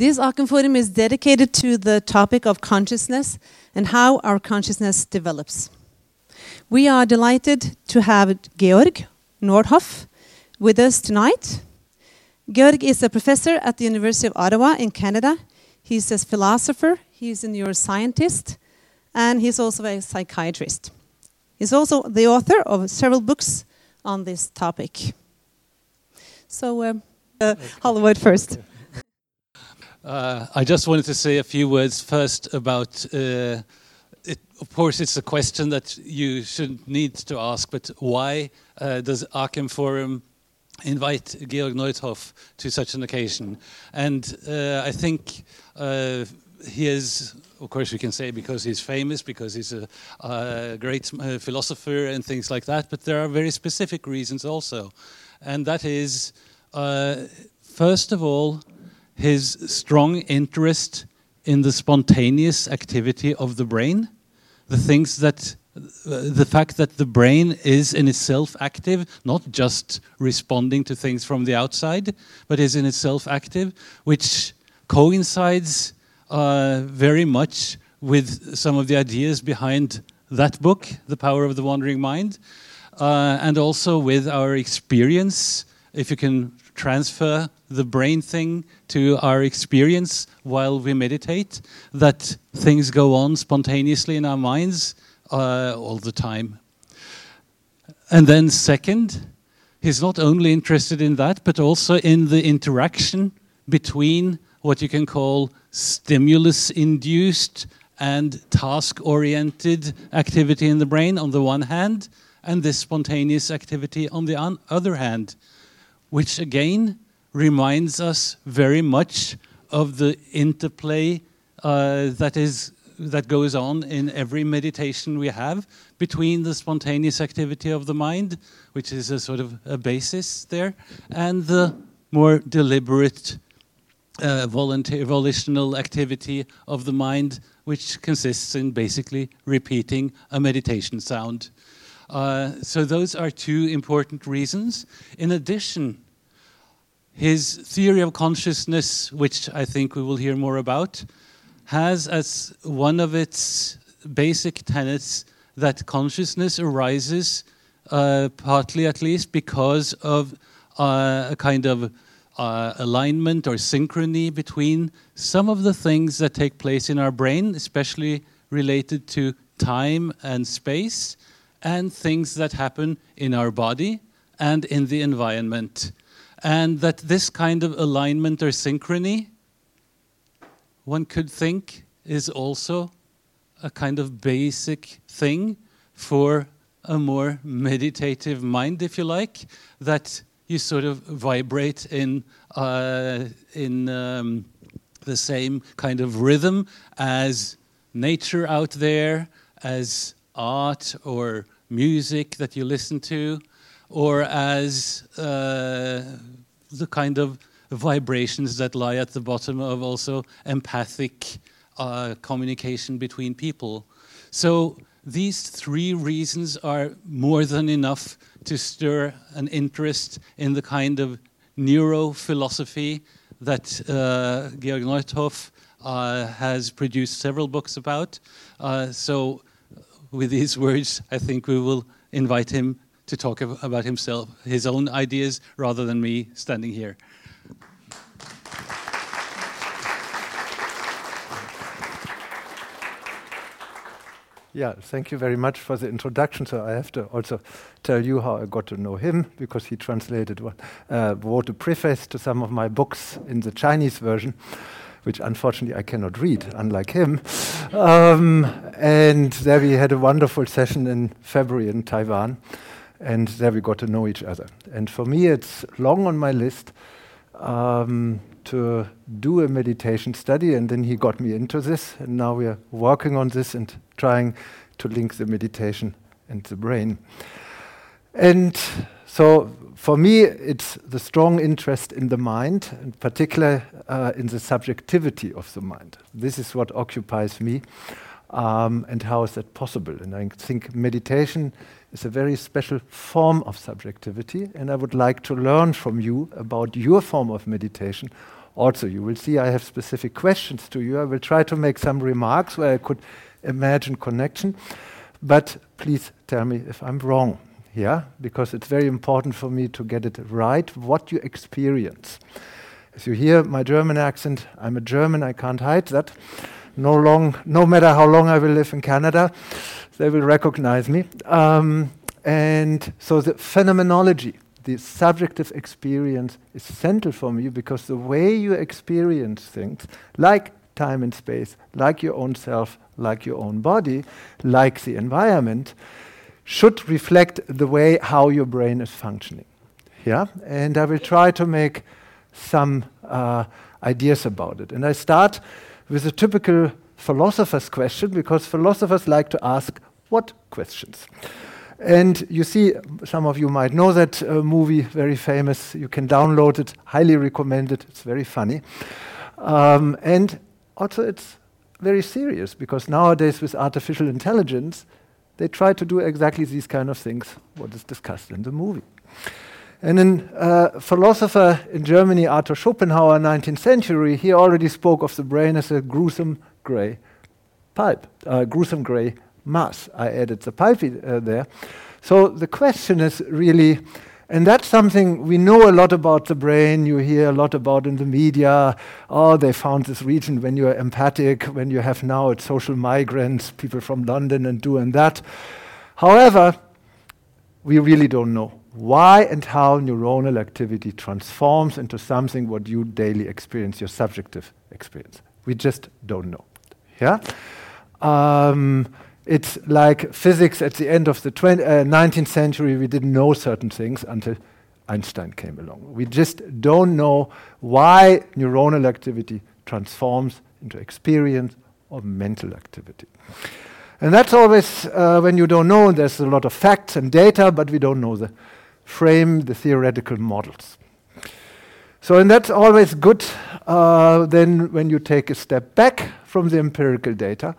This Acem Forum is dedicated to the topic of consciousness and how our consciousness develops. We are delighted to have Georg Northoff with us tonight. Georg is a professor at the University of Ottawa in Canada. He's a philosopher, he's a neuroscientist, and he's also a psychiatrist. He's also the author of several books on this topic. So, um, uh, Hollywood first. Uh, I just wanted to say a few words first about. Uh, it, of course, it's a question that you shouldn't need to ask, but why uh, does Acem Forum invite Georg Northoff to such an occasion? And uh, I think uh, he is of course, we can say because he's famous, because he's a, a great uh, philosopher and things like that. But there are very specific reasons also, and that is, uh, first of all, his strong interest in the spontaneous activity of the brain, the things that. The fact that the brain is in itself active, not just responding to things from the outside, but is in itself active, which coincides uh, very much with some of the ideas behind that book, The Power of the Wandering Mind, uh, and also with our experience. If you can transfer the brain thing to our experience while we meditate, that things go on spontaneously in our minds uh, all the time. And then, second, he's not only interested in that, but also in the interaction between what you can call stimulus induced and task oriented activity in the brain on the one hand, and this spontaneous activity on the other hand, which again reminds us very much of the interplay uh, that is that goes on in every meditation we have between the spontaneous activity of the mind, which is a sort of a basis there, and the more deliberate uh, volunteer, volitional activity of the mind, which consists in basically repeating a meditation sound. Uh, so, those are two important reasons. In addition, his theory of consciousness, which I think we will hear more about, has as one of its basic tenets that consciousness arises, uh, partly at least, because of uh, a kind of uh, alignment or synchrony between some of the things that take place in our brain, especially related to time and space, and things that happen in our body and in the environment. And that this kind of alignment or synchrony, one could think, is also a kind of basic thing for a more meditative mind, if you like, that you sort of vibrate in uh, in um, the same kind of rhythm as nature out there, as art or music that you listen to, or as uh, the kind of vibrations that lie at the bottom of also empathic uh, communication between people. So these three reasons are more than enough to stir an interest in the kind of neurophilosophy that uh, Georg Northoff uh, has produced several books about. Uh, so, with these words, I think we will invite him to talk about himself, his own ideas, rather than me standing here. Yeah, thank you very much for the introduction. So I have to also tell you how I got to know him because he translated, uh, wrote a preface to some of my books in the Chinese version, which unfortunately I cannot read, unlike him. Um, and there we had a wonderful session in February in Taiwan, and there we got to know each other. And for me, it's long on my list. Um, to do a meditation study, and then he got me into this, and now we are working on this and trying to link the meditation and the brain. And so, for me, it's the strong interest in the mind, in particular uh, in the subjectivity of the mind. This is what occupies me. Um, and how is that possible? And I think meditation is a very special form of subjectivity, and I would like to learn from you about your form of meditation, Also, you will see I have specific questions to you. I will try to make some remarks where I could imagine connection, but please tell me if I'm wrong. Yeah, because it's very important for me to get it right what you experience. As you hear my German accent, I'm a German, I can't hide that. No, long, no matter how long I will live in Canada, they will recognize me. Um, and so the phenomenology, the subjective experience is central for me because the way you experience things, like time and space, like your own self, like your own body, like the environment, should reflect the way how your brain is functioning. Yeah, and I will try to make some uh, ideas about it. And I start with a typical philosopher's question because philosophers like to ask what questions. And you see, some of you might know that uh, movie, very famous. You can download it, highly recommend it. It's very funny. Um, and also, it's very serious because nowadays, with artificial intelligence, they try to do exactly these kind of things, what is discussed in the movie. And a uh, philosopher in Germany, Arthur Schopenhauer, 19th century, he already spoke of the brain as a gruesome gray pulp, uh, gruesome gray mass. I added the pulp uh, there. So the question is really, and that's something we know a lot about the brain. You hear a lot about in the media. Oh, they found this region when you're empathic, when you have now it's social migrants, people from London and doing that. However, we really don't know why and how neuronal activity transforms into something what you daily experience, your subjective experience. We just don't know. Yeah? Um, it's like physics at the end of the 20, uh, 19th century, we didn't know certain things until Einstein came along. We just don't know why neuronal activity transforms into experience or mental activity. And that's always uh, when you don't know, there's a lot of facts and data, but we don't know the frame, the theoretical models. So, and that's always good uh, then when you take a step back from the empirical data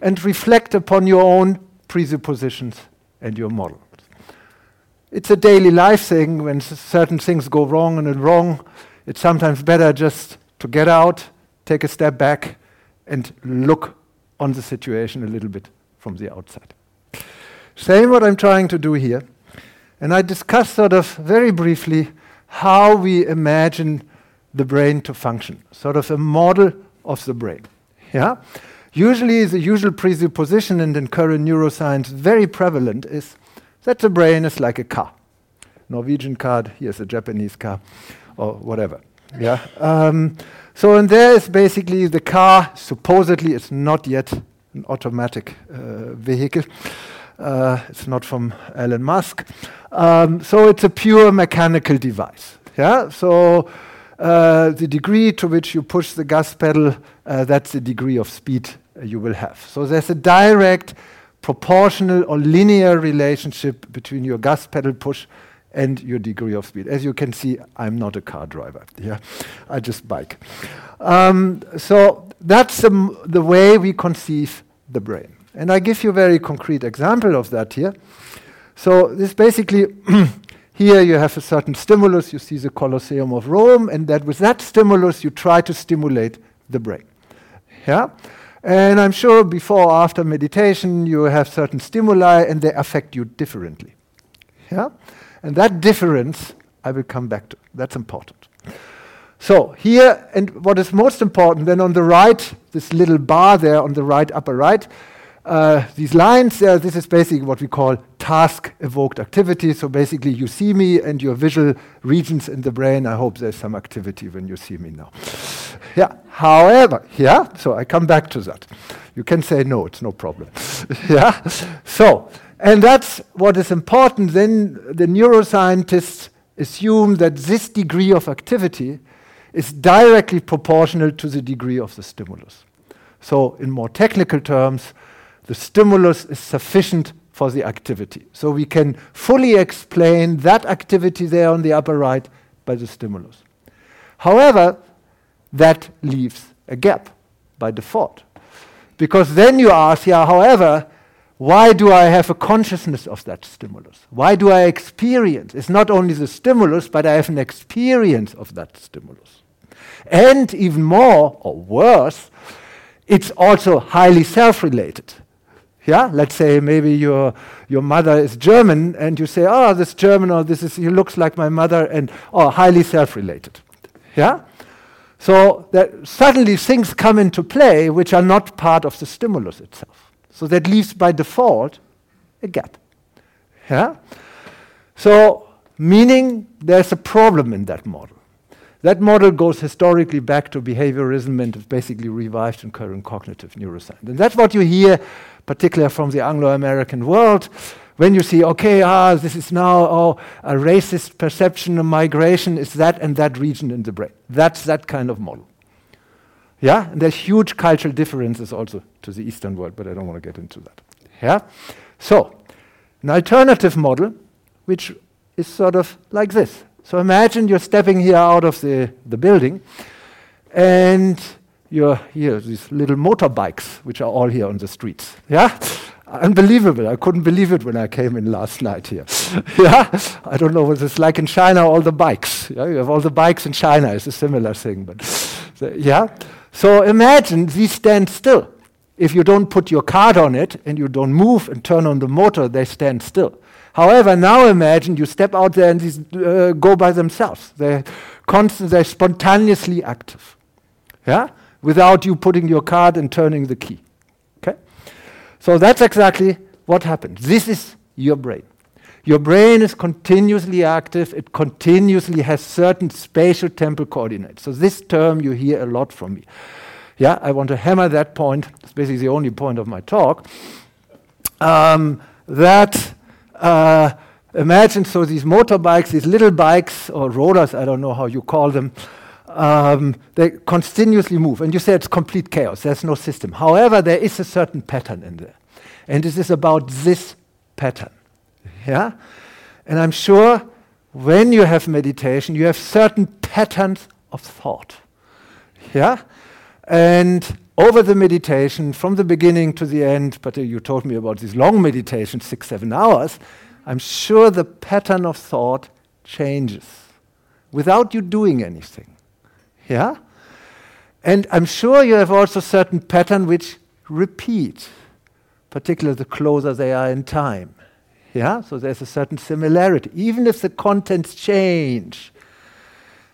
and reflect upon your own presuppositions and your models. It's a daily life thing when certain things go wrong and wrong. It's sometimes better just to get out, take a step back, and look on the situation a little bit from the outside. Same what I'm trying to do here. And I discuss sort of very briefly how we imagine the brain to function, sort of a model of the brain. Yeah? Usually, the usual presupposition and in current neuroscience, very prevalent, is that the brain is like a car. Norwegian car, here's a Japanese car, or whatever. Yeah. Um, so, and there is basically the car. Supposedly, it's not yet an automatic uh, vehicle. Uh, it's not from Elon Musk. Um, so it's a pure mechanical device. Yeah. So uh, the degree to which you push the gas pedal, uh, that's the degree of speed uh, you will have. So there's a direct, proportional, or linear relationship between your gas pedal push and your degree of speed. As you can see, I'm not a car driver. Yeah, I just bike. Um, so that's the, the way we conceive the brain. And I give you a very concrete example of that here. So this basically Here you have a certain stimulus, you see the Colosseum of Rome, and that with that stimulus you try to stimulate the brain. Yeah? And I'm sure before or after meditation you have certain stimuli and they affect you differently. Yeah? And that difference I will come back to. That's important. So here, and what is most important, then on the right, this little bar there on the right, upper right, uh, these lines, uh, this is basically what we call task evoked activity. So basically, you see me and your visual regions in the brain. I hope there's some activity when you see me now. yeah. However, yeah. So I come back to that. You can say no, it's no problem. yeah. So, and that's what is important. Then the neuroscientists assume that this degree of activity is directly proportional to the degree of the stimulus. So, in more technical terms, the stimulus is sufficient for the activity. So we can fully explain that activity there on the upper right by the stimulus. However, that leaves a gap by default. Because then you ask, yeah, however, why do I have a consciousness of that stimulus? Why do I experience? It's not only the stimulus, but I have an experience of that stimulus. And even more or worse, it's also highly self related. Yeah, let's say maybe your your mother is German, and you say, "Oh, this German, or this is he looks like my mother," and oh, highly self-related. Yeah, so that suddenly things come into play which are not part of the stimulus itself. So that leaves by default a gap. Yeah, so meaning there's a problem in that model. That model goes historically back to behaviorism and is basically revived in current cognitive neuroscience. And that's what you hear, particularly from the Anglo American world, when you see, okay, ah, this is now oh, a racist perception of migration is that and that region in the brain. That's that kind of model. Yeah, and there's huge cultural differences also to the Eastern world, but I don't want to get into that. Yeah, so an alternative model, which is sort of like this. So imagine you're stepping here out of the, the building and you're here, these little motorbikes, which are all here on the streets. Yeah? Unbelievable. I couldn't believe it when I came in last night here. yeah? I don't know what it's like in China, all the bikes. Yeah? You have all the bikes in China. It's a similar thing. But yeah? So imagine these stand still. If you don't put your card on it and you don't move and turn on the motor, they stand still. However, now imagine you step out there and these uh, go by themselves. They're constant, they're spontaneously active. Yeah? Without you putting your card and turning the key. Okay? So that's exactly what happens. This is your brain. Your brain is continuously active, it continuously has certain spatial temporal coordinates. So this term you hear a lot from me. Yeah, I want to hammer that point. It's basically the only point of my talk. Um, that uh, imagine so these motorbikes, these little bikes or rollers, I don't know how you call them, um, they continuously move. And you say it's complete chaos, there's no system. However, there is a certain pattern in there. And this is about this pattern. Yeah? And I'm sure when you have meditation, you have certain patterns of thought. Yeah? And over the meditation, from the beginning to the end, but uh, you told me about these long meditations, six, seven hours, I'm sure the pattern of thought changes without you doing anything. Yeah? And I'm sure you have also certain pattern which repeat, particularly the closer they are in time. Yeah? So there's a certain similarity, even if the contents change.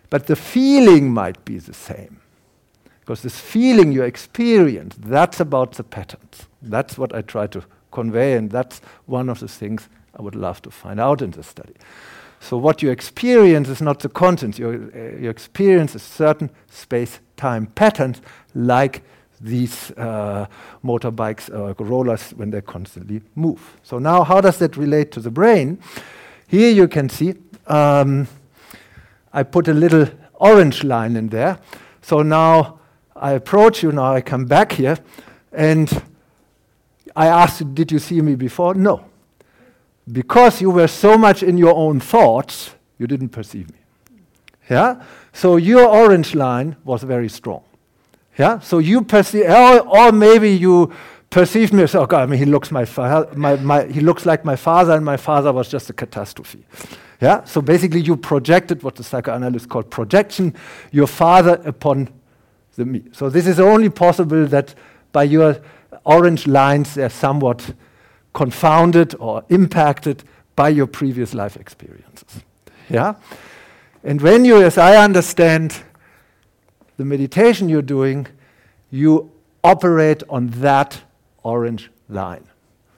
But the feeling might be the same. Because this feeling you experience, that's about the patterns. That's what I try to convey, and that's one of the things I would love to find out in the study. So, what you experience is not the content, you, uh, you experience a certain space time patterns like these uh, motorbikes or rollers when they constantly move. So, now how does that relate to the brain? Here you can see um, I put a little orange line in there. So, now I approach you now, I come back here, and I ask Did you see me before? No. Because you were so much in your own thoughts, you didn't perceive me. Yeah? So your orange line was very strong. Yeah? So you perceive, or, or maybe you perceive me as, oh God, I mean, he looks, my, fa- my, my, he looks like my father, and my father was just a catastrophe. Yeah? So basically, you projected what the psychoanalysts call projection, your father upon the me. So this is only possible that by your orange lines they're somewhat confounded or impacted by your previous life experiences. Yeah? And when you, as I understand the meditation you're doing, you operate on that orange line.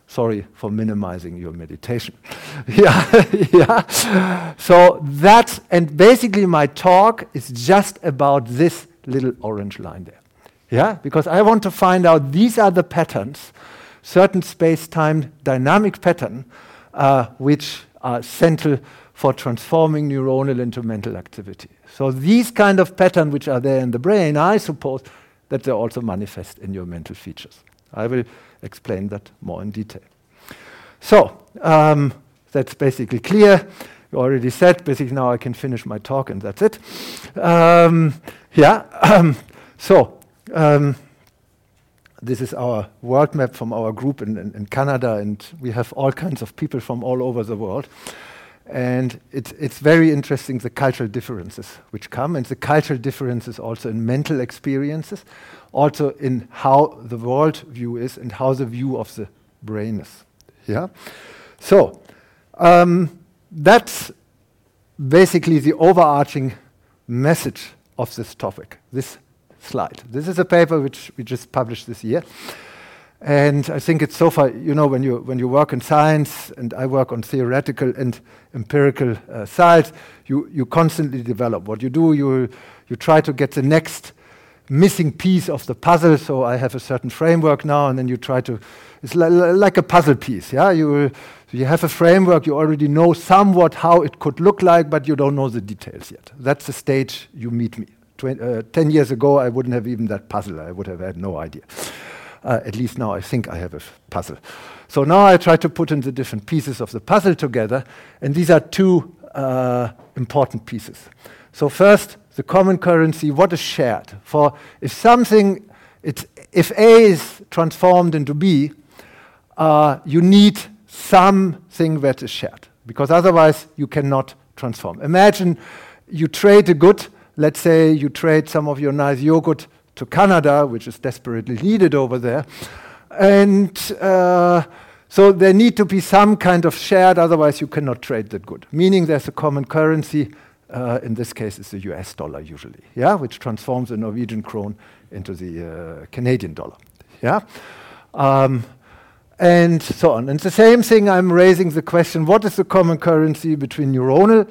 Sorry for minimizing your meditation. yeah, yeah. So that's, and basically my talk is just about this little orange line there. Yeah, because I want to find out these are the patterns, certain space-time dynamic pattern, uh, which are central for transforming neuronal into mental activity. So these kind of patterns which are there in the brain, I suppose that they also manifest in your mental features. I will explain that more in detail. So um, that's basically clear. You already said, basically now I can finish my talk and that's it. Um, yeah, so um, this is our world map from our group in, in, in, Canada, and we have all kinds of people from all over the world. And it's, it's very interesting the cultural differences which come, and the cultural differences also in mental experiences, also in how the world view is and how the view of the brain is. Yeah? So, um, that's basically the overarching message of this topic, this slide. This is a paper which we just published this year. And I think it's so far, you know, when you, when you work in science, and I work on theoretical and empirical uh, sides, you, you constantly develop. What you do, you, you try to get the next missing piece of the puzzle. So I have a certain framework now, and then you try to, it's li like a puzzle piece. Yeah, you, you have a framework, you already know somewhat how it could look like, but you don't know the details yet. That's the stage you meet me. Uh, 10 years ago, I wouldn't have even that puzzle, I would have had no idea. Uh, at least now I think I have a puzzle. So now I try to put in the different pieces of the puzzle together, and these are two uh, important pieces. So first, the common currency, what is shared? For if something, if A is transformed into B, uh, you need something that is shared, because otherwise you cannot transform. Imagine you trade a good, let's say you trade some of your nice yogurt to Canada, which is desperately needed over there. And uh, so there need to be some kind of shared, otherwise you cannot trade that good. Meaning there's a common currency. Uh, in this case, it's the US dollar usually, yeah, which transforms the Norwegian krone into the uh, Canadian dollar, yeah. Um, and so on. And the same thing, I'm raising the question what is the common currency between neuronal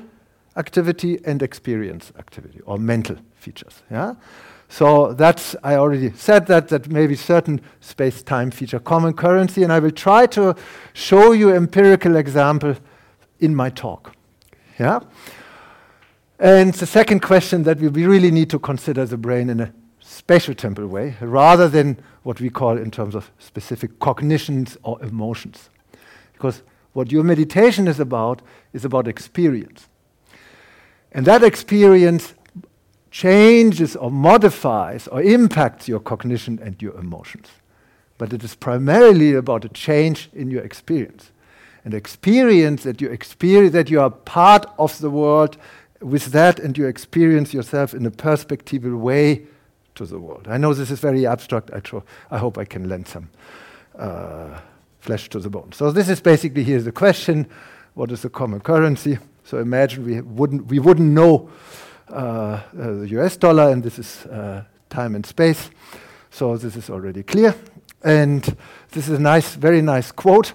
activity and experience activity or mental features? Yeah? So that's, I already said that, that maybe certain space-time feature common currency, and I will try to show you empirical example in my talk. Yeah? And the second question that we really need to consider the brain in a spatial-temporal way, rather than what we call in terms of specific cognitions or emotions. Because what your meditation is about is about experience. And that experience changes or modifies or impacts your cognition and your emotions. But it is primarily about a change in your experience. An experience that you experience that you are part of the world with that and you experience yourself in a perspectival way to the world. I know this is very abstract. I, tr- I hope I can lend some uh, flesh to the bone. So this is basically here's the question: What is the common currency? So imagine we wouldn't we wouldn't know uh, uh, the US dollar, and this is uh, time and space. So this is already clear. And this is a nice, very nice quote.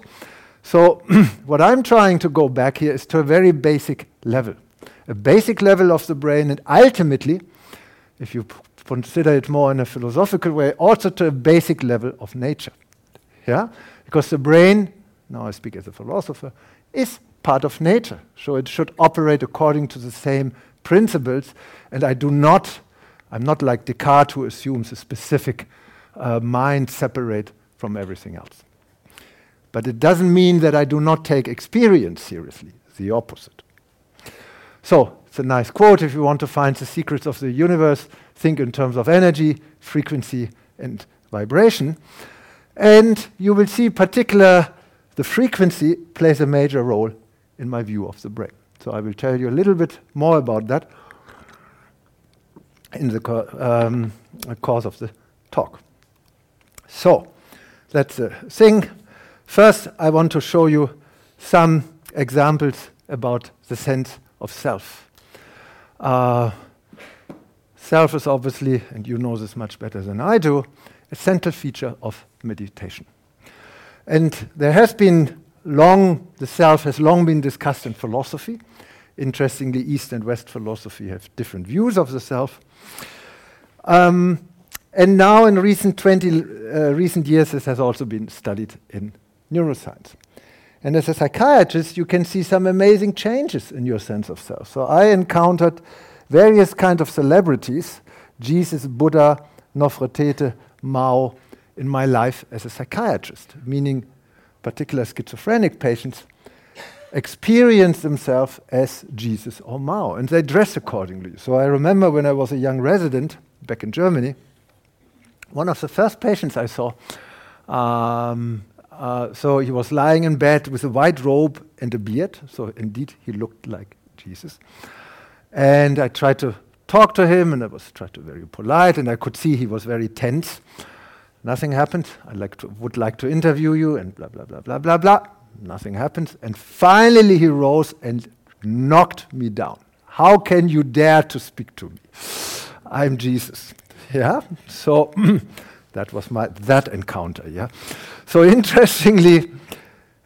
So what I'm trying to go back here is to a very basic level, a basic level of the brain, and ultimately, if you consider it more in a philosophical way, also to a basic level of nature. Yeah? Because the brain, now I speak as a philosopher, is part of nature. So it should operate according to the same principles, and I do not, I'm not like Descartes who assumes a specific uh, mind separate from everything else. But it doesn't mean that I do not take experience seriously, the opposite. So, it's a nice quote. If you want to find the secrets of the universe, think in terms of energy, frequency, and vibration. And you will see, particular, the frequency plays a major role in my view of the brain. So I will tell you a little bit more about that in the um, course of the talk. So that's the thing. First, I want to show you some examples about the sense of self. Uh, self is obviously, and you know this much better than I do, a central feature of meditation. And there has been long, the self has long been discussed in philosophy. Interestingly, East and West philosophy have different views of the self. Um, and now, in recent 20 uh, recent years, this has also been studied in neuroscience. And as a psychiatrist, you can see some amazing changes in your sense of self. So I encountered various kind of celebrities, Jesus, Buddha, Nofretete, Mao, in my life as a psychiatrist, meaning particular schizophrenic patients experience themselves as Jesus or Mao, and they dress accordingly. So I remember when I was a young resident back in Germany, one of the first patients I saw, um, uh, so he was lying in bed with a white robe and a beard. So indeed, he looked like Jesus. And I tried to talk to him, and I was tried to very polite, and I could see he was very tense. Nothing happened. I like to, would like to interview you, and blah blah blah blah blah blah. Nothing happened. And finally, he rose and knocked me down. How can you dare to speak to me? I'm Jesus. Yeah. So that was my that encounter. Yeah. So interestingly,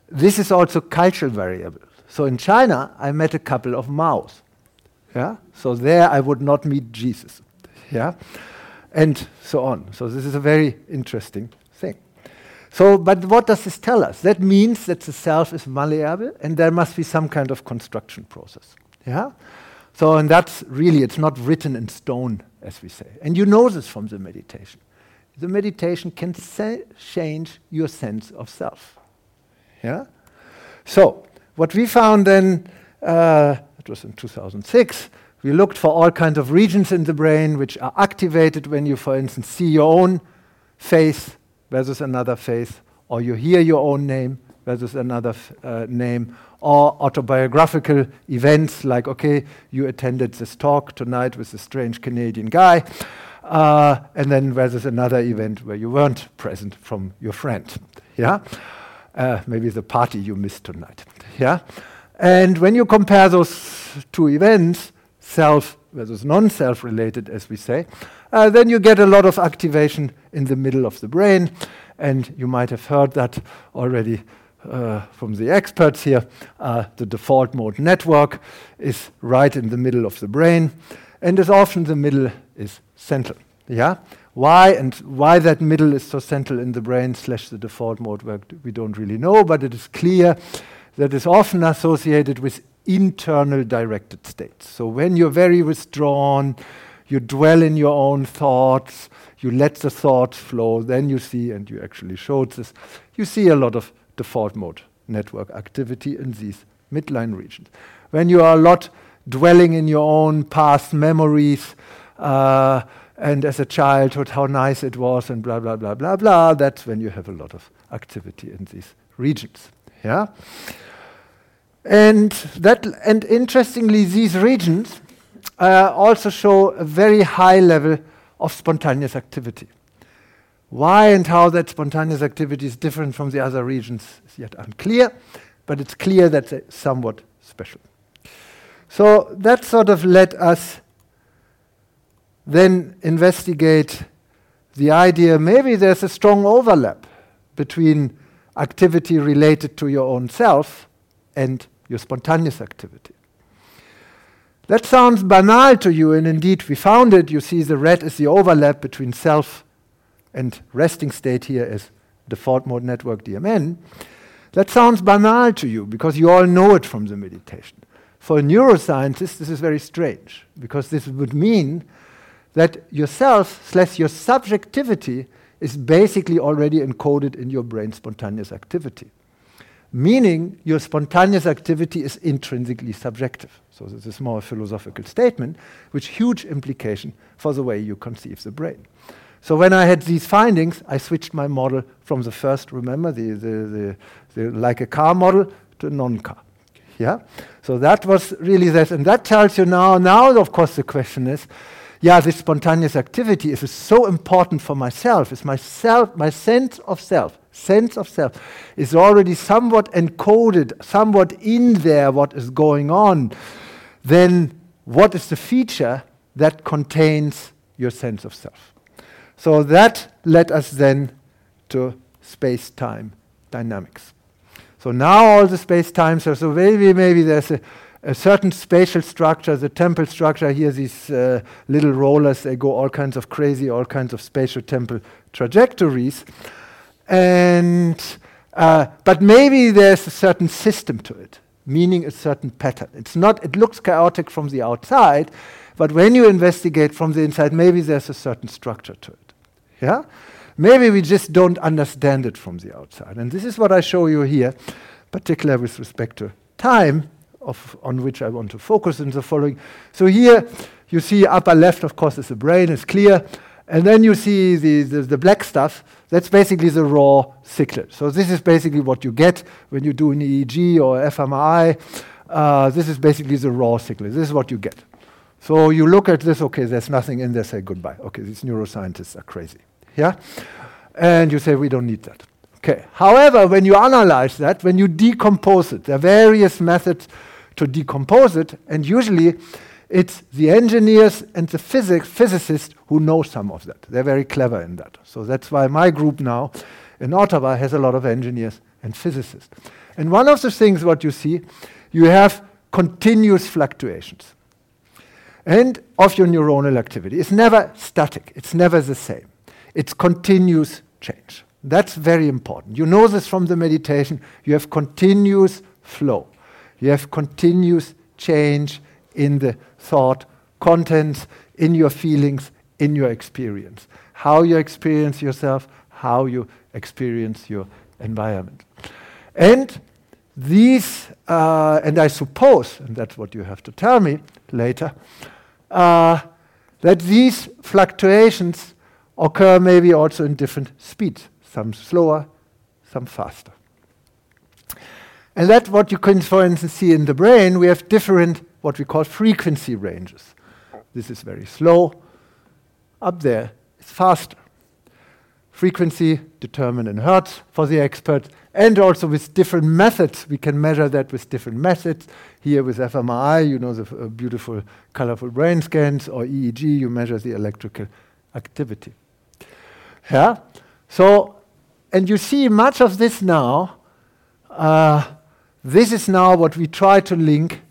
this is also cultural variable. So in China, I met a couple of Maos. Yeah. So there, I would not meet Jesus. Yeah. And so on. So this is a very interesting thing. So, but what does this tell us? That means that the self is malleable and there must be some kind of construction process. Yeah? So, and that's really, it's not written in stone, as we say. And you know this from the meditation. The meditation can change your sense of self. Yeah? So, what we found then, uh, it was in 2006, we looked for all kinds of regions in the brain which are activated when you, for instance, see your own face versus another face, or you hear your own name versus another uh, name, or autobiographical events like, okay, you attended this talk tonight with a strange Canadian guy, uh, and then versus another event where you weren't present from your friend. Yeah? Uh, maybe the party you missed tonight. Yeah? And when you compare those two events, self versus non self related, as we say, uh, then you get a lot of activation in the middle of the brain. And you might have heard that already uh, from the experts here. Uh, the default mode network is right in the middle of the brain, and as often the middle is central. Yeah? Why and why that middle is so central in the brain slash the default mode work, we don't really know, but it is clear that is often associated with internal directed states. So when you're very withdrawn, you dwell in your own thoughts, you let the thoughts flow, then you see, and you actually showed this, you see a lot of default mode network activity in these midline regions. When you are a lot dwelling in your own past memories, uh, and as a childhood, how nice it was, and blah, blah, blah, blah, blah, that's when you have a lot of activity in these regions. Yeah? And, that, and interestingly, these regions uh, also show a very high level of spontaneous activity. Why and how that spontaneous activity is different from the other regions is yet unclear, but it's clear that it's somewhat special. So that sort of led us then investigate the idea maybe there's a strong overlap between activity related to your own self and your spontaneous activity. That sounds banal to you, and indeed we found it. You see, the red is the overlap between self and resting state here is default mode network DMN. That sounds banal to you because you all know it from the meditation. For a neuroscientist, this is very strange because this would mean that yourself slash your subjectivity is basically already encoded in your brain spontaneous activity meaning your spontaneous activity is intrinsically subjective. So this is more a philosophical statement, which huge implication for the way you conceive the brain. So when I had these findings, I switched my model from the first, remember, the, the, the, the like a car model to non-car. Yeah? So that was really this. And that tells you now, now of course the question is, yeah, this spontaneous activity is so important for myself, is my self, my sense of self sense of self is already somewhat encoded, somewhat in there, what is going on, then what is the feature that contains your sense of self? So that led us then to space time dynamics. So now all the space times are so maybe maybe there's a, a certain spatial structure, the temporal structure here, these uh, little rollers, they go all kinds of crazy, all kinds of spatial temporal trajectories. And, uh, but maybe there's a certain system to it, meaning a certain pattern. It's not, it looks chaotic from the outside, but when you investigate from the inside, maybe there's a certain structure to it. Yeah? Maybe we just don't understand it from the outside. And this is what I show you here, particularly with respect to time, of, on which I want to focus in the following. So here you see upper left, of course, is the brain, it's clear. And then you see the, the, the, black stuff, that's basically the raw cyclet. So this is basically what you get when you do an EEG or fMRI. Uh, this is basically the raw cyclet. This is what you get. So you look at this, okay, there's nothing in there, say goodbye. Okay, these neuroscientists are crazy. Yeah? And you say, we don't need that. Okay. However, when you analyze that, when you decompose it, there are various methods to decompose it, and usually it's the engineers and the physics, physicists who know some of that. They're very clever in that. So that's why my group now in Ottawa has a lot of engineers and physicists. And one of the things what you see, you have continuous fluctuations and of your neuronal activity. It's never static. It's never the same. It's continuous change. That's very important. You know this from the meditation. You have continuous flow. You have continuous change in the thought contents, in your feelings, in your experience. How you experience yourself, how you experience your environment. And these, uh, and I suppose, and that's what you have to tell me later, uh, that these fluctuations occur maybe also in different speeds, some slower, some faster. And that's what you can, for instance, see in the brain. We have different, what we call frequency ranges. This is very slow. Up there, it's faster. Frequency determined in hertz for the expert, and also with different methods. We can measure that with different methods. Here with fMRI, you know the uh, beautiful, colorful brain scans, or EEG, you measure the electrical activity. Yeah? So, and you see much of this now. Uh, this is now what we try to link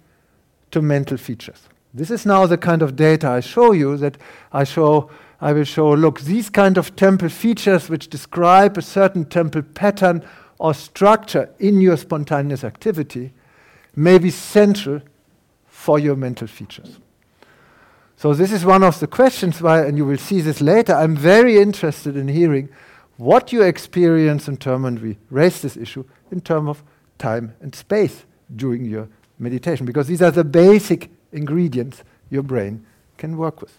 to mental features. This is now the kind of data I show you that I show I will show look these kind of temporal features which describe a certain temporal pattern or structure in your spontaneous activity may be central for your mental features. So this is one of the questions why, and you will see this later, I'm very interested in hearing what you experience in terms, and we raise this issue, in terms of time and space during your meditation, because these are the basic ingredients your brain can work with.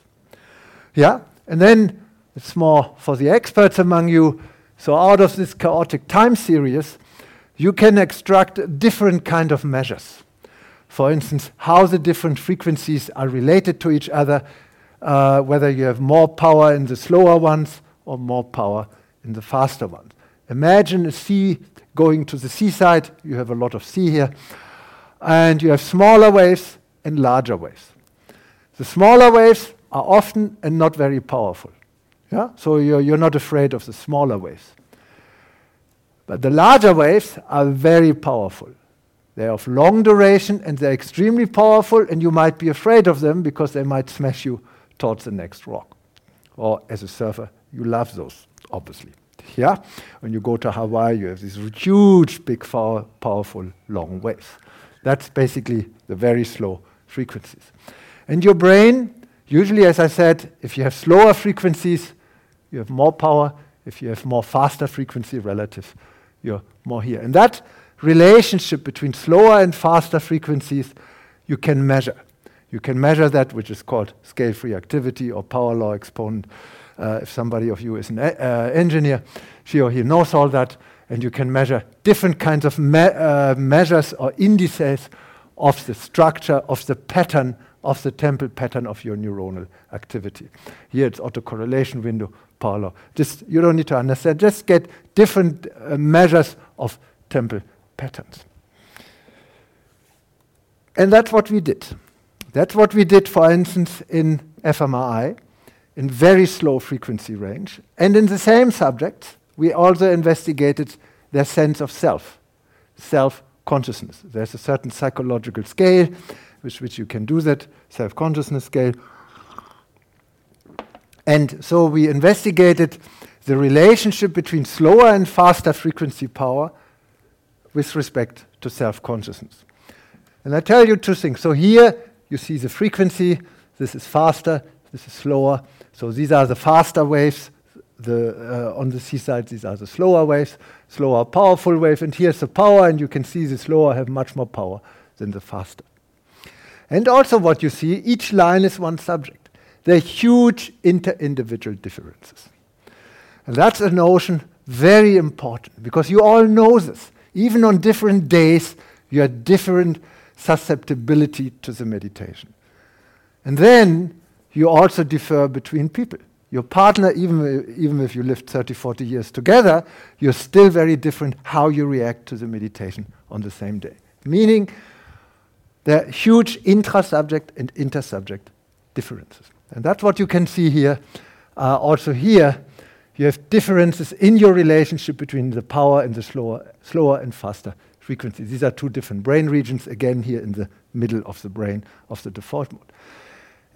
Yeah? And then it's more for the experts among you. So out of this chaotic time series, you can extract different kind of measures for instance, how the different frequencies are related to each other, uh, whether you have more power in the slower ones or more power in the faster ones. Imagine a sea going to the seaside, you have a lot of sea here, and you have smaller waves and larger waves. The smaller waves are often and not very powerful. Yeah? So you're, you're not afraid of the smaller waves. But the larger waves are very powerful. They're of long duration and they're extremely powerful, and you might be afraid of them because they might smash you towards the next rock. Or as a surfer, you love those, obviously. Yeah? When you go to Hawaii, you have these huge, big, powerful, long waves. That's basically the very slow frequencies. And your brain, usually, as I said, if you have slower frequencies, you have more power. If you have more faster frequency relative, you're more here. And that relationship between slower and faster frequencies you can measure. You can measure that, which is called scale free activity or power law exponent. Uh, if somebody of you is an uh, engineer, she or he knows all that, and you can measure different kinds of me uh, measures or indices of the structure, of the pattern, of the temporal pattern of your neuronal activity. Here it's autocorrelation window, law. Just, you don't need to understand, just get different uh, measures of temporal patterns. And that's what we did. That's what we did, for instance, in fMRI, in very slow frequency range. And in the same subjects, we also investigated their sense of self, self consciousness. There's a certain psychological scale with which you can do that, self consciousness scale. And so we investigated the relationship between slower and faster frequency power with respect to self consciousness. And I tell you two things. So here you see the frequency. This is faster, this is slower. So these are the faster waves. The, uh, on the seaside, these are the slower waves, slower, powerful wave. And here's the power, and you can see the slower have much more power than the faster. And also, what you see, each line is one subject. there are huge inter-individual differences. And that's a notion very important because you all know this. Even on different days, you have different susceptibility to the meditation. And then you also differ between people. Your partner, even, even if you lived 30, 40 years together, you're still very different how you react to the meditation on the same day. Meaning, there are huge intra-subject and inter-subject differences. And that's what you can see here. Uh, also here, you have differences in your relationship between the power and the slower, slower and faster frequencies. These are two different brain regions, again here in the middle of the brain of the default mode.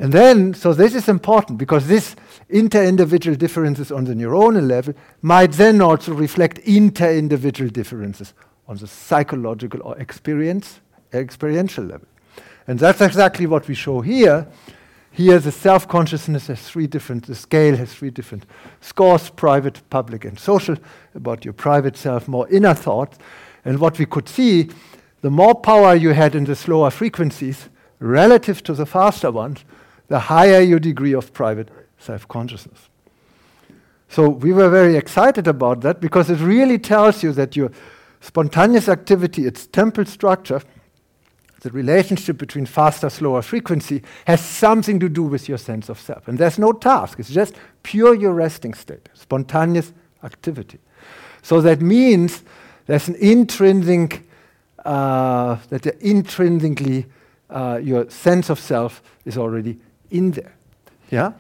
And then, so this is important because this inter-individual differences on the neuronal level might then also reflect inter-individual differences on the psychological or experience, experiential level. And that's exactly what we show here. Here, the self consciousness has three different, the scale has three different scores private, public, and social about your private self, more inner thoughts. And what we could see, the more power you had in the slower frequencies relative to the faster ones, the higher your degree of private self consciousness. So we were very excited about that because it really tells you that your spontaneous activity, its temporal structure, the relationship between faster, slower frequency has something to do with your sense of self. And there's no task, it's just pure your resting state, spontaneous activity. So that means there's an intrinsic, uh, that intrinsically uh, your sense of self is already in there. Yeah?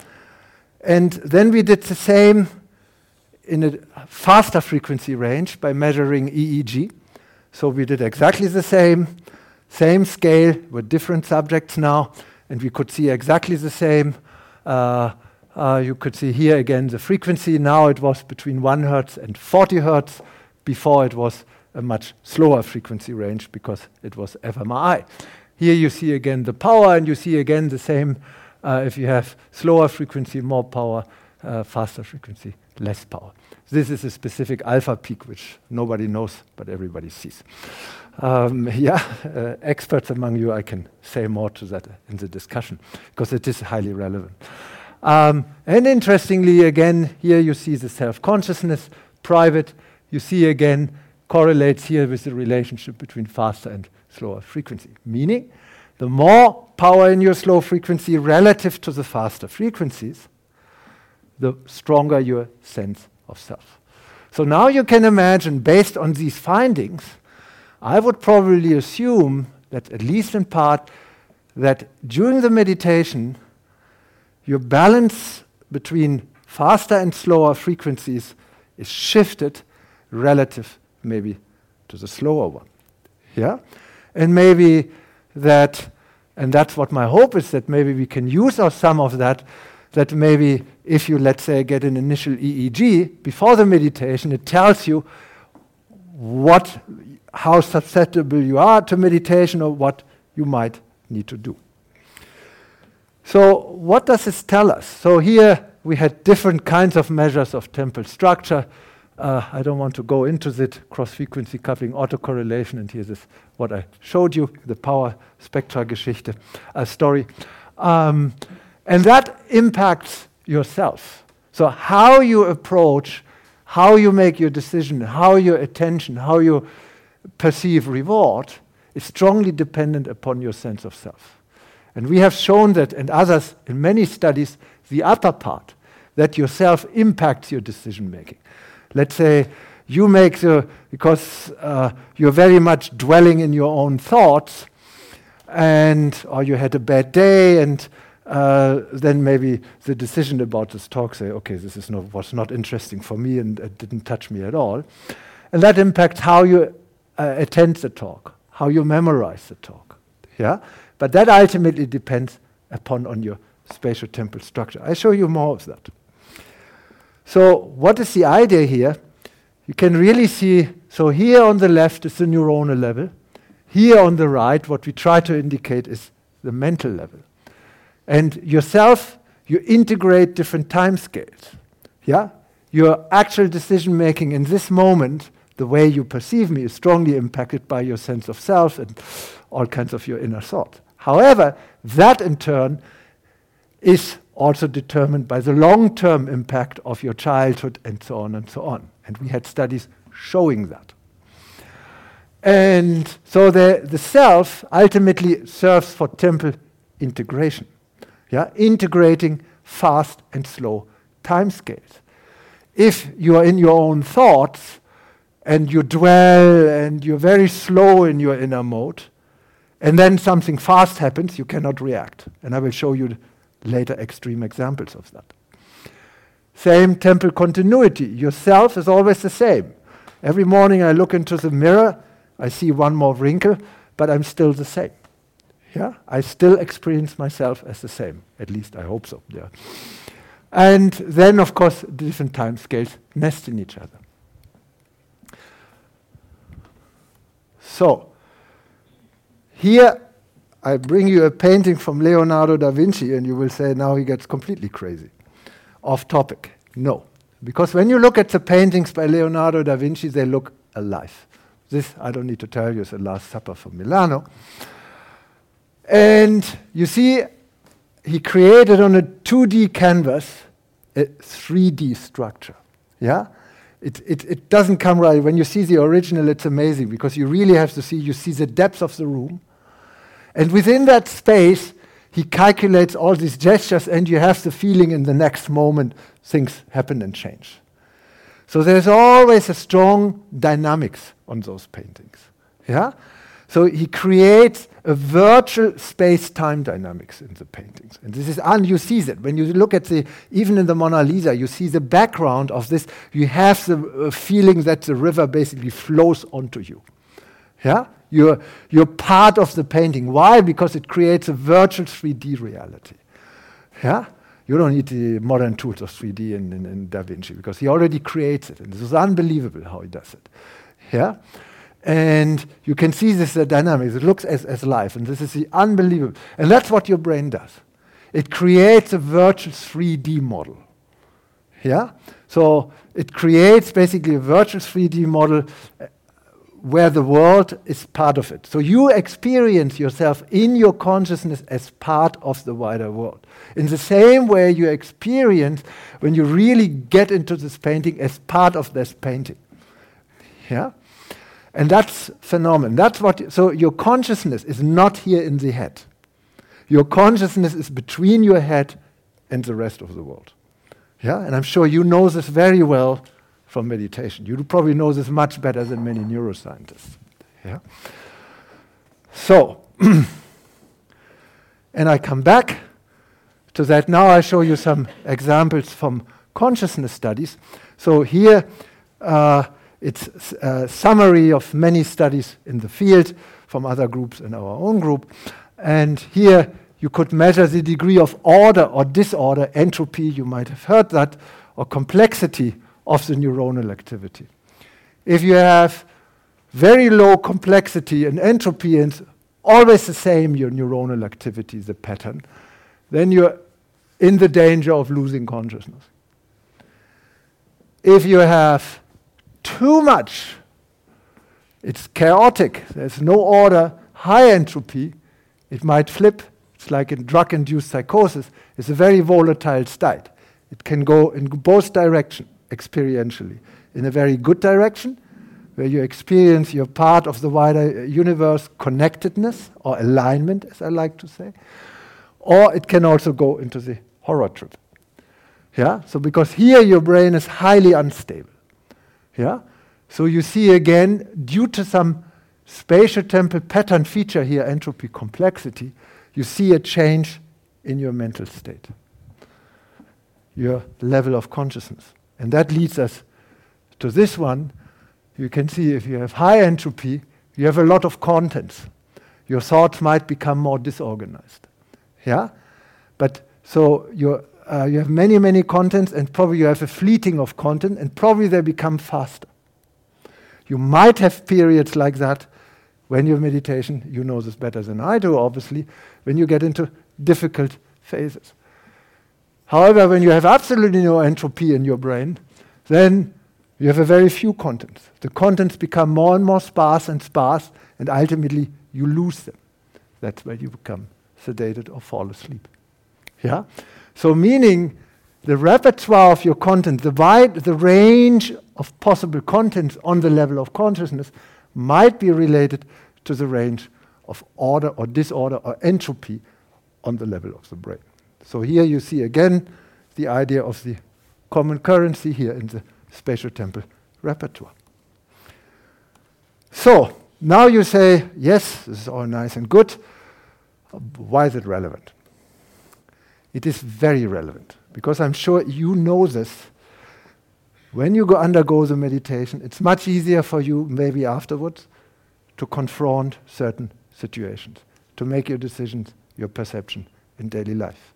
And then we did the same in a faster frequency range by measuring EEG. So we did exactly the same, same scale with different subjects now, and we could see exactly the same. Uh, uh, you could see here again the frequency. Now it was between 1 hertz and 40 hertz. Before it was a much slower frequency range because it was fMRI. Here you see again the power, and you see again the same uh, if you have slower frequency, more power, uh, faster frequency, less power. This is a specific alpha peak, which nobody knows, but everybody sees. Um, yeah, uh, experts among you, I can say more to that in the discussion, because it is highly relevant. Um, and interestingly, again, here you see the self consciousness, private. You see again, correlates here with the relationship between faster and slower frequency, meaning the more power in your slow frequency relative to the faster frequencies, the stronger your sense of self. So now you can imagine, based on these findings, I would probably assume that, at least in part, that during the meditation, your balance between faster and slower frequencies is shifted relative maybe to the slower one. Yeah? And maybe that, and that's what my hope is, that maybe we can use or some of that, that maybe if you, let's say, get an initial EEG before the meditation, it tells you what, how susceptible you are to meditation or what you might need to do. So, what does this tell us? So, here we had different kinds of measures of temporal structure. Uh, I don't want to go into that cross-frequency coupling autocorrelation, and here's this, what I showed you, the power spectra Geschichte uh, story. Um, and that impacts yourself. So how you approach, how you make your decision, how your attention, how you perceive reward is strongly dependent upon your sense of self. And we have shown that, and others in many studies, the upper part, that yourself impacts your decision making. Let's say you make the, because uh, you're very much dwelling in your own thoughts, and or you had a bad day, and uh, then maybe the decision about this talk say, okay, this is not, was not interesting for me and it didn't touch me at all. And that impacts how you uh, attend the talk, how you memorize the talk. Yeah? But that ultimately depends upon on your spatial temporal structure. I show you more of that. So, what is the idea here? You can really see, so here on the left is the neuronal level. Here on the right, what we try to indicate is the mental level. And yourself, you integrate different time scales. Yeah? Your actual decision making in this moment, the way you perceive me, is strongly impacted by your sense of self and all kinds of your inner thoughts. However, that in turn is also determined by the long term impact of your childhood and so on and so on. And we had studies showing that. And so the, the self ultimately serves for temporal integration, yeah, integrating fast and slow timescales. If you are in your own thoughts and you dwell and you're very slow in your inner mode, and then something fast happens, you cannot react. And I will show you later extreme examples of that. Same temporal continuity. Yourself is always the same. Every morning I look into the mirror, I see one more wrinkle, but I'm still the same. Yeah, I still experience myself as the same. At least I hope so. Yeah, and then of course different time scales nest in each other. So here I bring you a painting from Leonardo da Vinci, and you will say now he gets completely crazy. Off topic. No, because when you look at the paintings by Leonardo da Vinci, they look alive. This I don't need to tell you is the Last Supper from Milano. And you see, he created on a 2D canvas a 3D structure. Yeah? It, it, it doesn't come right. When you see the original, it's amazing because you really have to see, you see the depth of the room. And within that space, he calculates all these gestures, and you have the feeling in the next moment things happen and change. So there's always a strong dynamics on those paintings. Yeah? So he creates a virtual space-time dynamics in the paintings. And this is, and you see that when you look at the, even in the Mona Lisa, you see the background of this, you have the uh, feeling that the river basically flows onto you. Yeah? You're, you're part of the painting. Why? Because it creates a virtual 3D reality. Yeah? You don't need the modern tools of 3D in, in, in Da Vinci because he already creates it. And this is unbelievable how he does it. Yeah? And you can see this uh, dynamics. It looks as, as life. And this is the unbelievable. And that's what your brain does. It creates a virtual 3D model. Yeah? So it creates basically a virtual 3D model where the world is part of it. So you experience yourself in your consciousness as part of the wider world. In the same way you experience when you really get into this painting as part of this painting. Yeah? And that's phenomenon. That's what so your consciousness is not here in the head. Your consciousness is between your head and the rest of the world. Yeah, and I'm sure you know this very well from meditation. You probably know this much better than many neuroscientists. Yeah. So, and I come back to that. Now I show you some examples from consciousness studies. So here. Uh, it's a summary of many studies in the field from other groups and our own group. And here you could measure the degree of order or disorder, entropy, you might have heard that, or complexity of the neuronal activity. If you have very low complexity and entropy and always the same, your neuronal activity, the pattern, then you're in the danger of losing consciousness. If you have too much. It's chaotic. There's no order, high entropy. It might flip. It's like in drug induced psychosis. It's a very volatile state. It can go in both directions experientially. In a very good direction, where you experience you're part of the wider uh, universe connectedness or alignment, as I like to say. Or it can also go into the horror trip. Yeah? So, because here your brain is highly unstable. Yeah? So you see again, due to some spatial temporal pattern feature here, entropy complexity, you see a change in your mental state, your level of consciousness. And that leads us to this one. You can see if you have high entropy, you have a lot of contents. Your thoughts might become more disorganized. Yeah? But so your uh, you have many, many contents, and probably you have a fleeting of content, and probably they become faster. You might have periods like that when you're meditation. You know this better than I do, obviously, when you get into difficult phases. However, when you have absolutely no entropy in your brain, then you have a very few contents. The contents become more and more sparse and sparse, and ultimately you lose them. That's where you become sedated or fall asleep. Yeah? So, meaning the repertoire of your content, the wide, the range of possible contents on the level of consciousness might be related to the range of order or disorder or entropy on the level of the brain. So here you see again the idea of the common currency here in the spatial temporal repertoire. So now you say, yes, this is all nice and good. Why is it relevant? It is very relevant because I'm sure you know this. When you go undergo the meditation, it's much easier for you, maybe afterwards, to confront certain situations, to make your decisions, your perception in daily life.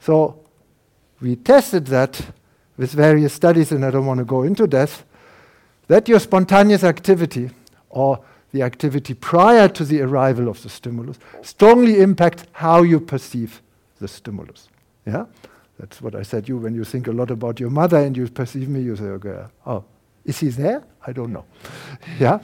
So we tested that with various studies, and I don't want to go into that, that your spontaneous activity or the activity prior to the arrival of the stimulus strongly impacts how you perceive the stimulus. Yeah? That's what I said you when you think a lot about your mother and you perceive me, you say, okay, oh, is he there? I don't know. yeah?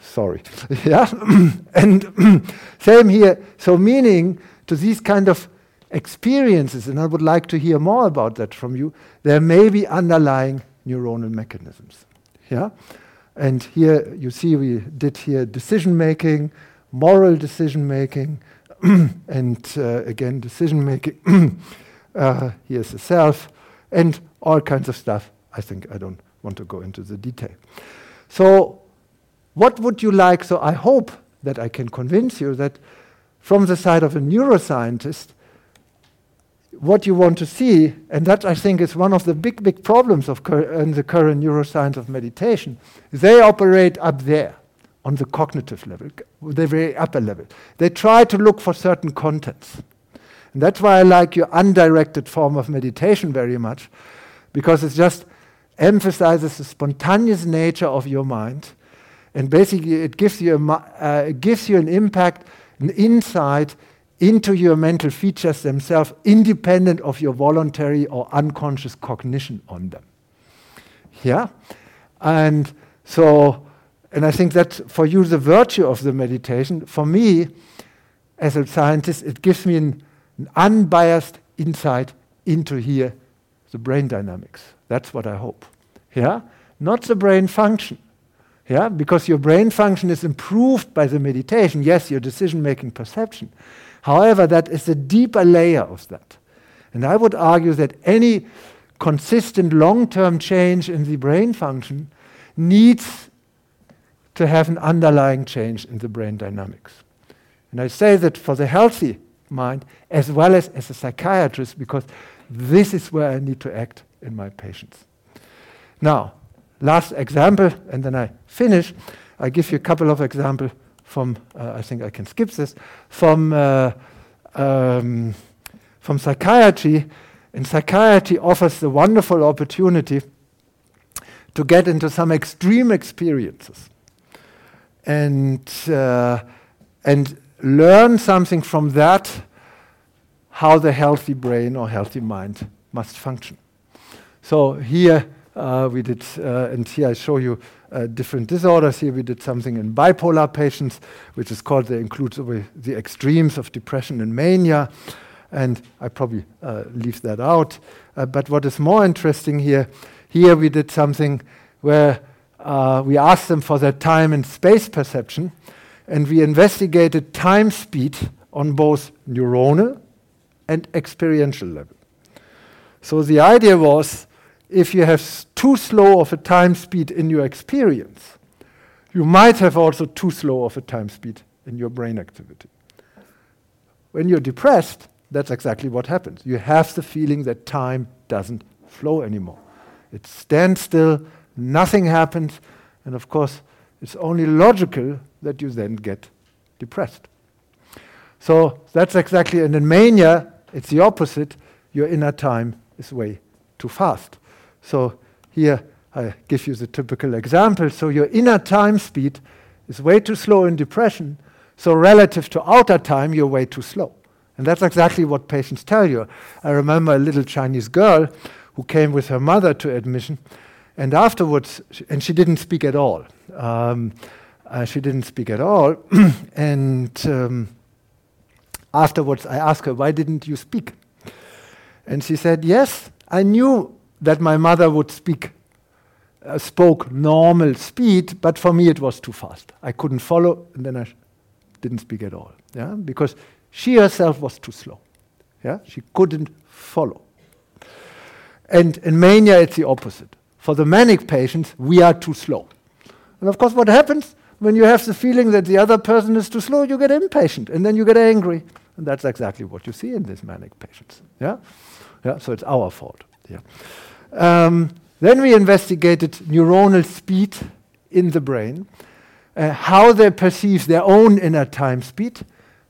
Sorry. yeah? and same here. So meaning to these kind of experiences, and I would like to hear more about that from you, there may be underlying neuronal mechanisms. Yeah? And here you see we did here decision making, moral decision making, and uh, again decision making. uh, here's the self, and all kinds of stuff. I think I don't want to go into the detail. So, what would you like? So, I hope that I can convince you that from the side of a neuroscientist, what you want to see, and that I think is one of the big, big problems of in the current neuroscience of meditation, they operate up there on the cognitive level, the very upper level. They try to look for certain contents. And that's why I like your undirected form of meditation very much, because it just emphasizes the spontaneous nature of your mind. And basically, it gives you, a, uh, it gives you an impact, an insight into your mental features themselves, independent of your voluntary or unconscious cognition on them. Yeah? And so, and I think that for you, the virtue of the meditation, for me, as a scientist, it gives me an, an unbiased insight into here, the brain dynamics. That's what I hope. Yeah? Not the brain function. Yeah? Because your brain function is improved by the meditation. Yes, your decision making perception. However, that is a deeper layer of that. And I would argue that any consistent long term change in the brain function needs to have an underlying change in the brain dynamics. And I say that for the healthy mind as well as as a psychiatrist because this is where I need to act in my patients. Now, last example, and then I finish. I give you a couple of examples from, uh, I think I can skip this, from, uh, um, from psychiatry. And psychiatry offers the wonderful opportunity to get into some extreme experiences and, uh, and learn something from that, how the healthy brain or healthy mind must function. So here uh, we did, uh, and here I show you uh, different disorders. Here we did something in bipolar patients, which is called, they include the extremes of depression and mania. And I probably uh, leave that out. Uh, but what is more interesting here, here we did something where uh, we asked them for their time and space perception, and we investigated time speed on both neuronal and experiential level. So the idea was if you have too slow of a time speed in your experience, you might have also too slow of a time speed in your brain activity. When you're depressed, that's exactly what happens. You have the feeling that time doesn't flow anymore. It stands still, nothing happens, and of course, it's only logical that you then get depressed. So that's exactly, and in mania, it's the opposite. Your inner time is way too fast. So here I give you the typical example. So your inner time speed is way too slow in depression. So relative to outer time, you're way too slow. And that's exactly what patients tell you. I remember a little Chinese girl who came with her mother to admission, and afterwards, and she didn't speak at all. Um, uh, she didn't speak at all. and um, afterwards, I asked her, Why didn't you speak? And she said, Yes, I knew that my mother would speak, uh, spoke normal speed, but for me it was too fast. I couldn't follow, and then I didn't speak at all. Yeah? Because she herself was too slow. Yeah? She couldn't follow. And in mania, it's the opposite. For the manic patients, we are too slow. And of course, what happens when you have the feeling that the other person is too slow? You get impatient and then you get angry. And that's exactly what you see in these manic patients. Yeah? Yeah, so it's our fault. Yeah. Um, then we investigated neuronal speed in the brain, uh, how they perceive their own inner time speed,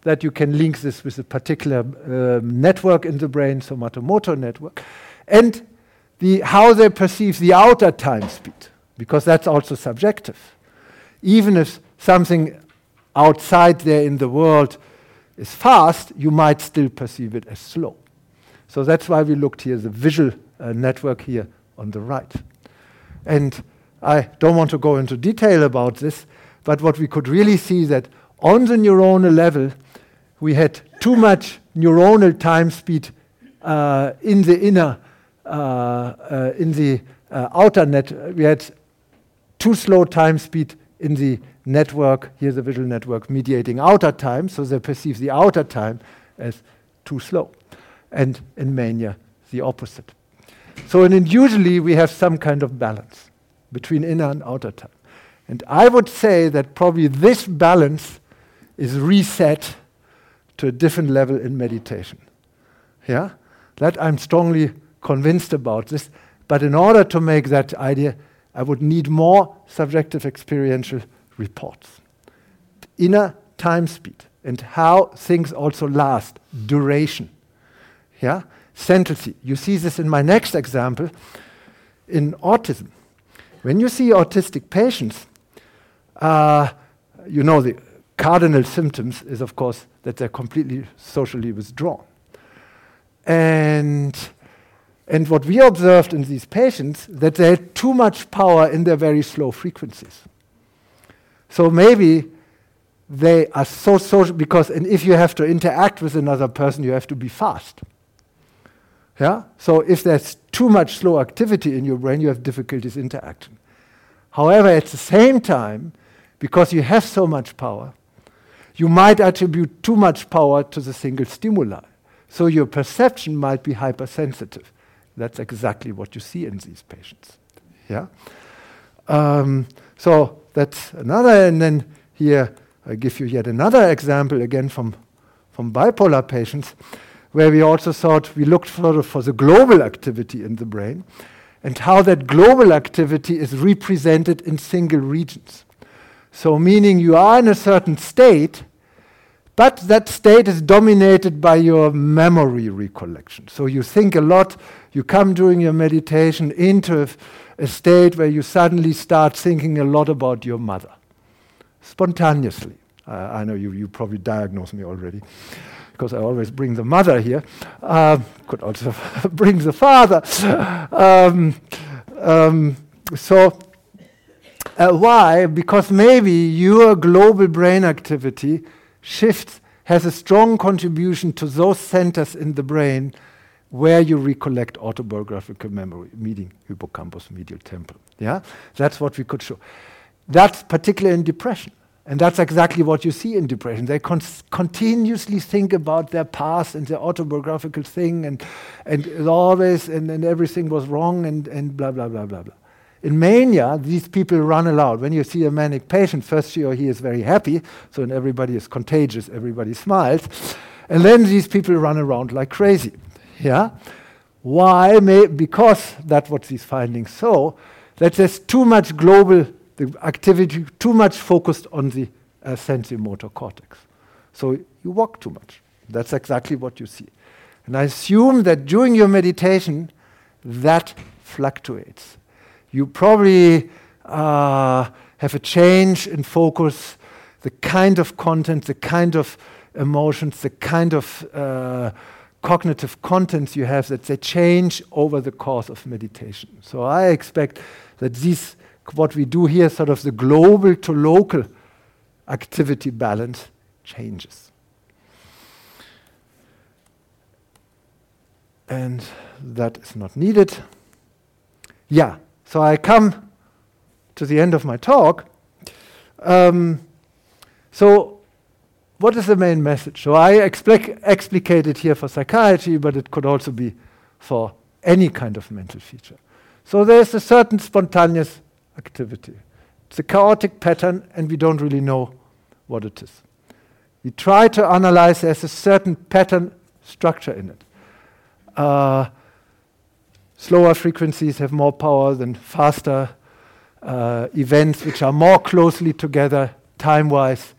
that you can link this with a particular um, network in the brain, somatomotor network, and the, how they perceive the outer time speed, because that's also subjective. Even if something outside there in the world is fast, you might still perceive it as slow. So that's why we looked here, the visual network here on the right. And I don't want to go into detail about this, but what we could really see that on the neuronal level, we had too much neuronal time speed uh, in the inner, uh, uh, in the uh, outer net. We had too slow time speed in the network, here's the visual network mediating outer time, so they perceive the outer time as too slow. And in mania, the opposite. So in usually we have some kind of balance between inner and outer time. And I would say that probably this balance is reset to a different level in meditation. Yeah? That I'm strongly convinced about this. But in order to make that idea, I would need more subjective experiential reports. Inner time speed and how things also last, duration. Yeah? Centrality. You see this in my next example in autism. When you see autistic patients, uh, you know the cardinal symptoms is, of course, that they're completely socially withdrawn. And, and what we observed in these patients, that they had too much power in their very slow frequencies. So maybe they are so social because and if you have to interact with another person, you have to be fast. Yeah? So if there's too much slow activity in your brain, you have difficulties interacting. However, at the same time, because you have so much power, you might attribute too much power to the single stimuli. So your perception might be hypersensitive. That's exactly what you see in these patients. Yeah? Um, so that's another, and then here I give you yet another example again from, from bipolar patients, where we also thought we looked for, for the global activity in the brain and how that global activity is represented in single regions. So, meaning you are in a certain state, but that state is dominated by your memory recollection. So, you think a lot, you come during your meditation into a, a state where you suddenly start thinking a lot about your mother, spontaneously. Uh, I know you, you probably diagnosed me already because I always bring the mother here. Uh, could also bring the father. Um, um, so uh, why? Because maybe your global brain activity shifts, has a strong contribution to those centers in the brain where you recollect autobiographical memory, meaning hippocampus, medial temporal. Yeah? That's what we could show. That's particularly in depression. And that's exactly what you see in depression. They con- continuously think about their past and their autobiographical thing, and, and always, and, and everything was wrong, and, and blah, blah, blah, blah, blah. In mania, these people run aloud. When you see a manic patient, first she or he is very happy, so and everybody is contagious, everybody smiles, and then these people run around like crazy. Yeah? Why? May, because that's what these findings show, that there's too much global the activity, too much focused on the uh, sensory-motor cortex. So you walk too much. That's exactly what you see. And I assume that during your meditation, that fluctuates you probably uh, have a change in focus, the kind of content, the kind of emotions, the kind of uh, cognitive contents you have, that they change over the course of meditation. So I expect that this, what we do here, sort of the global to local activity balance changes. and that is not needed. Yeah, so I come to the end of my talk. Um, so, what is the main message? So, I explic- explicate it here for psychiatry, but it could also be for any kind of mental feature. So, there's a certain spontaneous activity. It's a chaotic pattern, and we don't really know what it is. We try to analyze, there's a certain pattern structure in it. Uh, slower frequencies have more power than faster uh, events, which are more closely together time wise,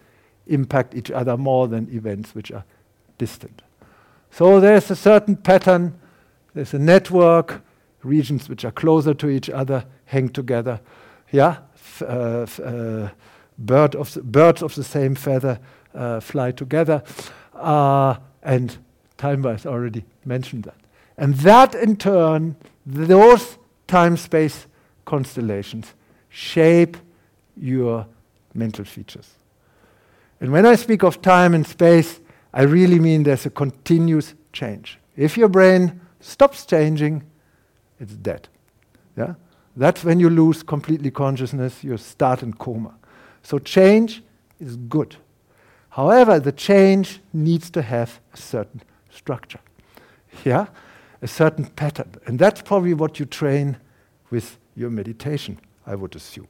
impact each other more than events which are distant. So there's a certain pattern, there's a network, regions which are closer to each other hang together. Yeah, uh, uh, bird of the, birds of the same feather uh, fly together. And time-wise already mentioned that. And that in turn, those time-space constellations shape your mental features. And when I speak of time and space, I really mean there's a continuous change. If your brain stops changing, it's dead. Yeah? That's when you lose completely consciousness, you start in coma. So change is good. However, the change needs to have a certain structure. Yeah? A certain pattern. And that's probably what you train with your meditation, I would assume.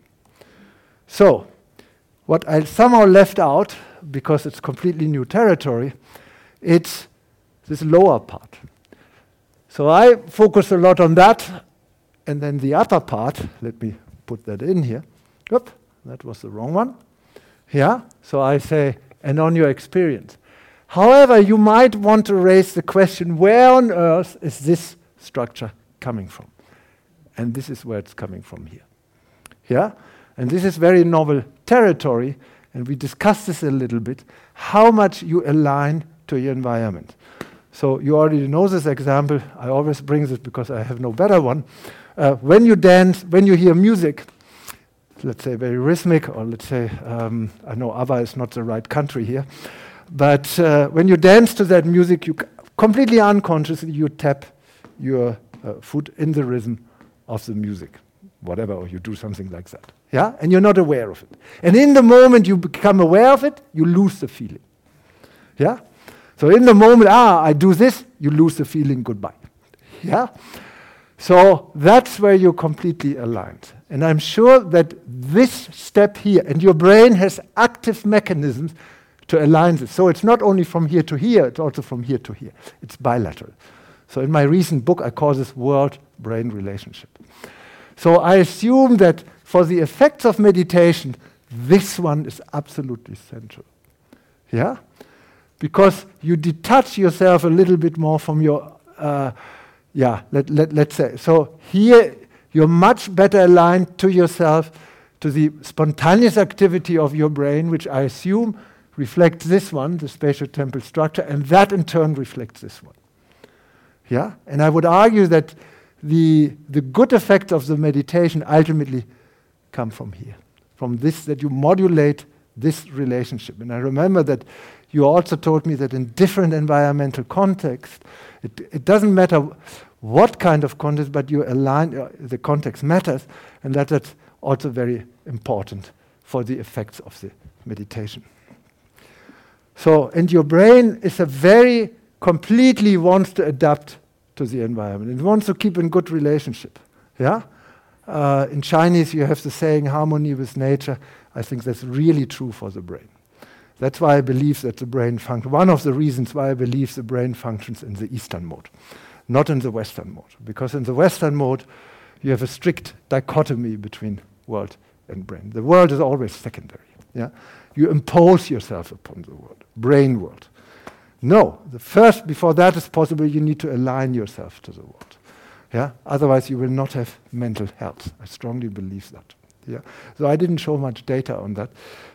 So, what I somehow left out, because it's completely new territory, it's this lower part. So I focus a lot on that, and then the upper part, let me put that in here. Oop, that was the wrong one. Yeah, so I say, and on your experience. However, you might want to raise the question where on earth is this structure coming from? And this is where it's coming from here. Yeah? And this is very novel territory, and we discussed this a little bit how much you align to your environment. So, you already know this example. I always bring this because I have no better one. Uh, when you dance, when you hear music, let's say very rhythmic, or let's say, um, I know ABBA is not the right country here, but uh, when you dance to that music, you completely unconsciously you tap your uh, foot in the rhythm of the music, whatever, or you do something like that. Yeah, and you're not aware of it. And in the moment you become aware of it, you lose the feeling. Yeah. So in the moment, ah, I do this, you lose the feeling. Goodbye. Yeah. So that's where you're completely aligned. And I'm sure that this step here, and your brain has active mechanisms to align this. So it's not only from here to here, it's also from here to here. It's bilateral. So in my recent book, I call this world brain relationship. So I assume that for the effects of meditation, this one is absolutely central. Yeah? Because you detach yourself a little bit more from your, uh, yeah, let, let, let's say. So here, you're much better aligned to yourself, to the spontaneous activity of your brain, which I assume reflects this one, the spatial temporal structure, and that in turn reflects this one. Yeah? And I would argue that the, the good effects of the meditation ultimately come from here, from this, that you modulate this relationship. And I remember that you also told me that in different environmental contexts, it, it doesn't matter what kind of context, but you align, uh, the context matters, and that that's also very important for the effects of the meditation. So, and your brain is a very completely wants to adapt to the environment. It wants to keep in good relationship. Yeah. Uh, in Chinese, you have the saying "harmony with nature." I think that's really true for the brain. That's why I believe that the brain functions. One of the reasons why I believe the brain functions in the Eastern mode, not in the Western mode. Because in the Western mode, you have a strict dichotomy between world and brain. The world is always secondary. Yeah? You impose yourself upon the world, brain world. No, the first, before that is possible, you need to align yourself to the world. Yeah? Otherwise, you will not have mental health. I strongly believe that. Yeah? So I didn't show much data on that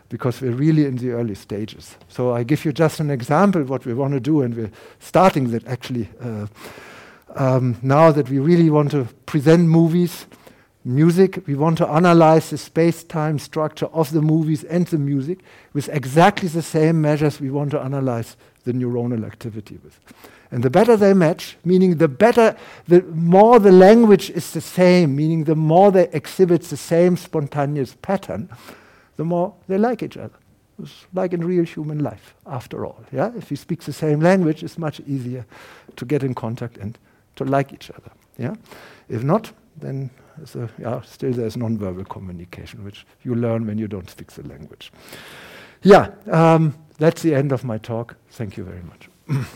because we're really in the early stages. So I give you just an example what we want to do, and we're starting that actually uh, um, now that we really want to present movies, music. We want to analyze the space-time structure of the movies and the music with exactly the same measures we want to analyze the neuronal activity with. And the better they match, meaning the better, the more the language is the same, meaning the more they exhibit the same spontaneous pattern, the more they like each other. It's like in real human life, after all. Yeah? If you speak the same language, it's much easier to get in contact and to like each other. Yeah? If not, then a, yeah, still there's non-verbal communication, which you learn when you don't speak the language. Yeah, um, that's the end of my talk. Thank you very much.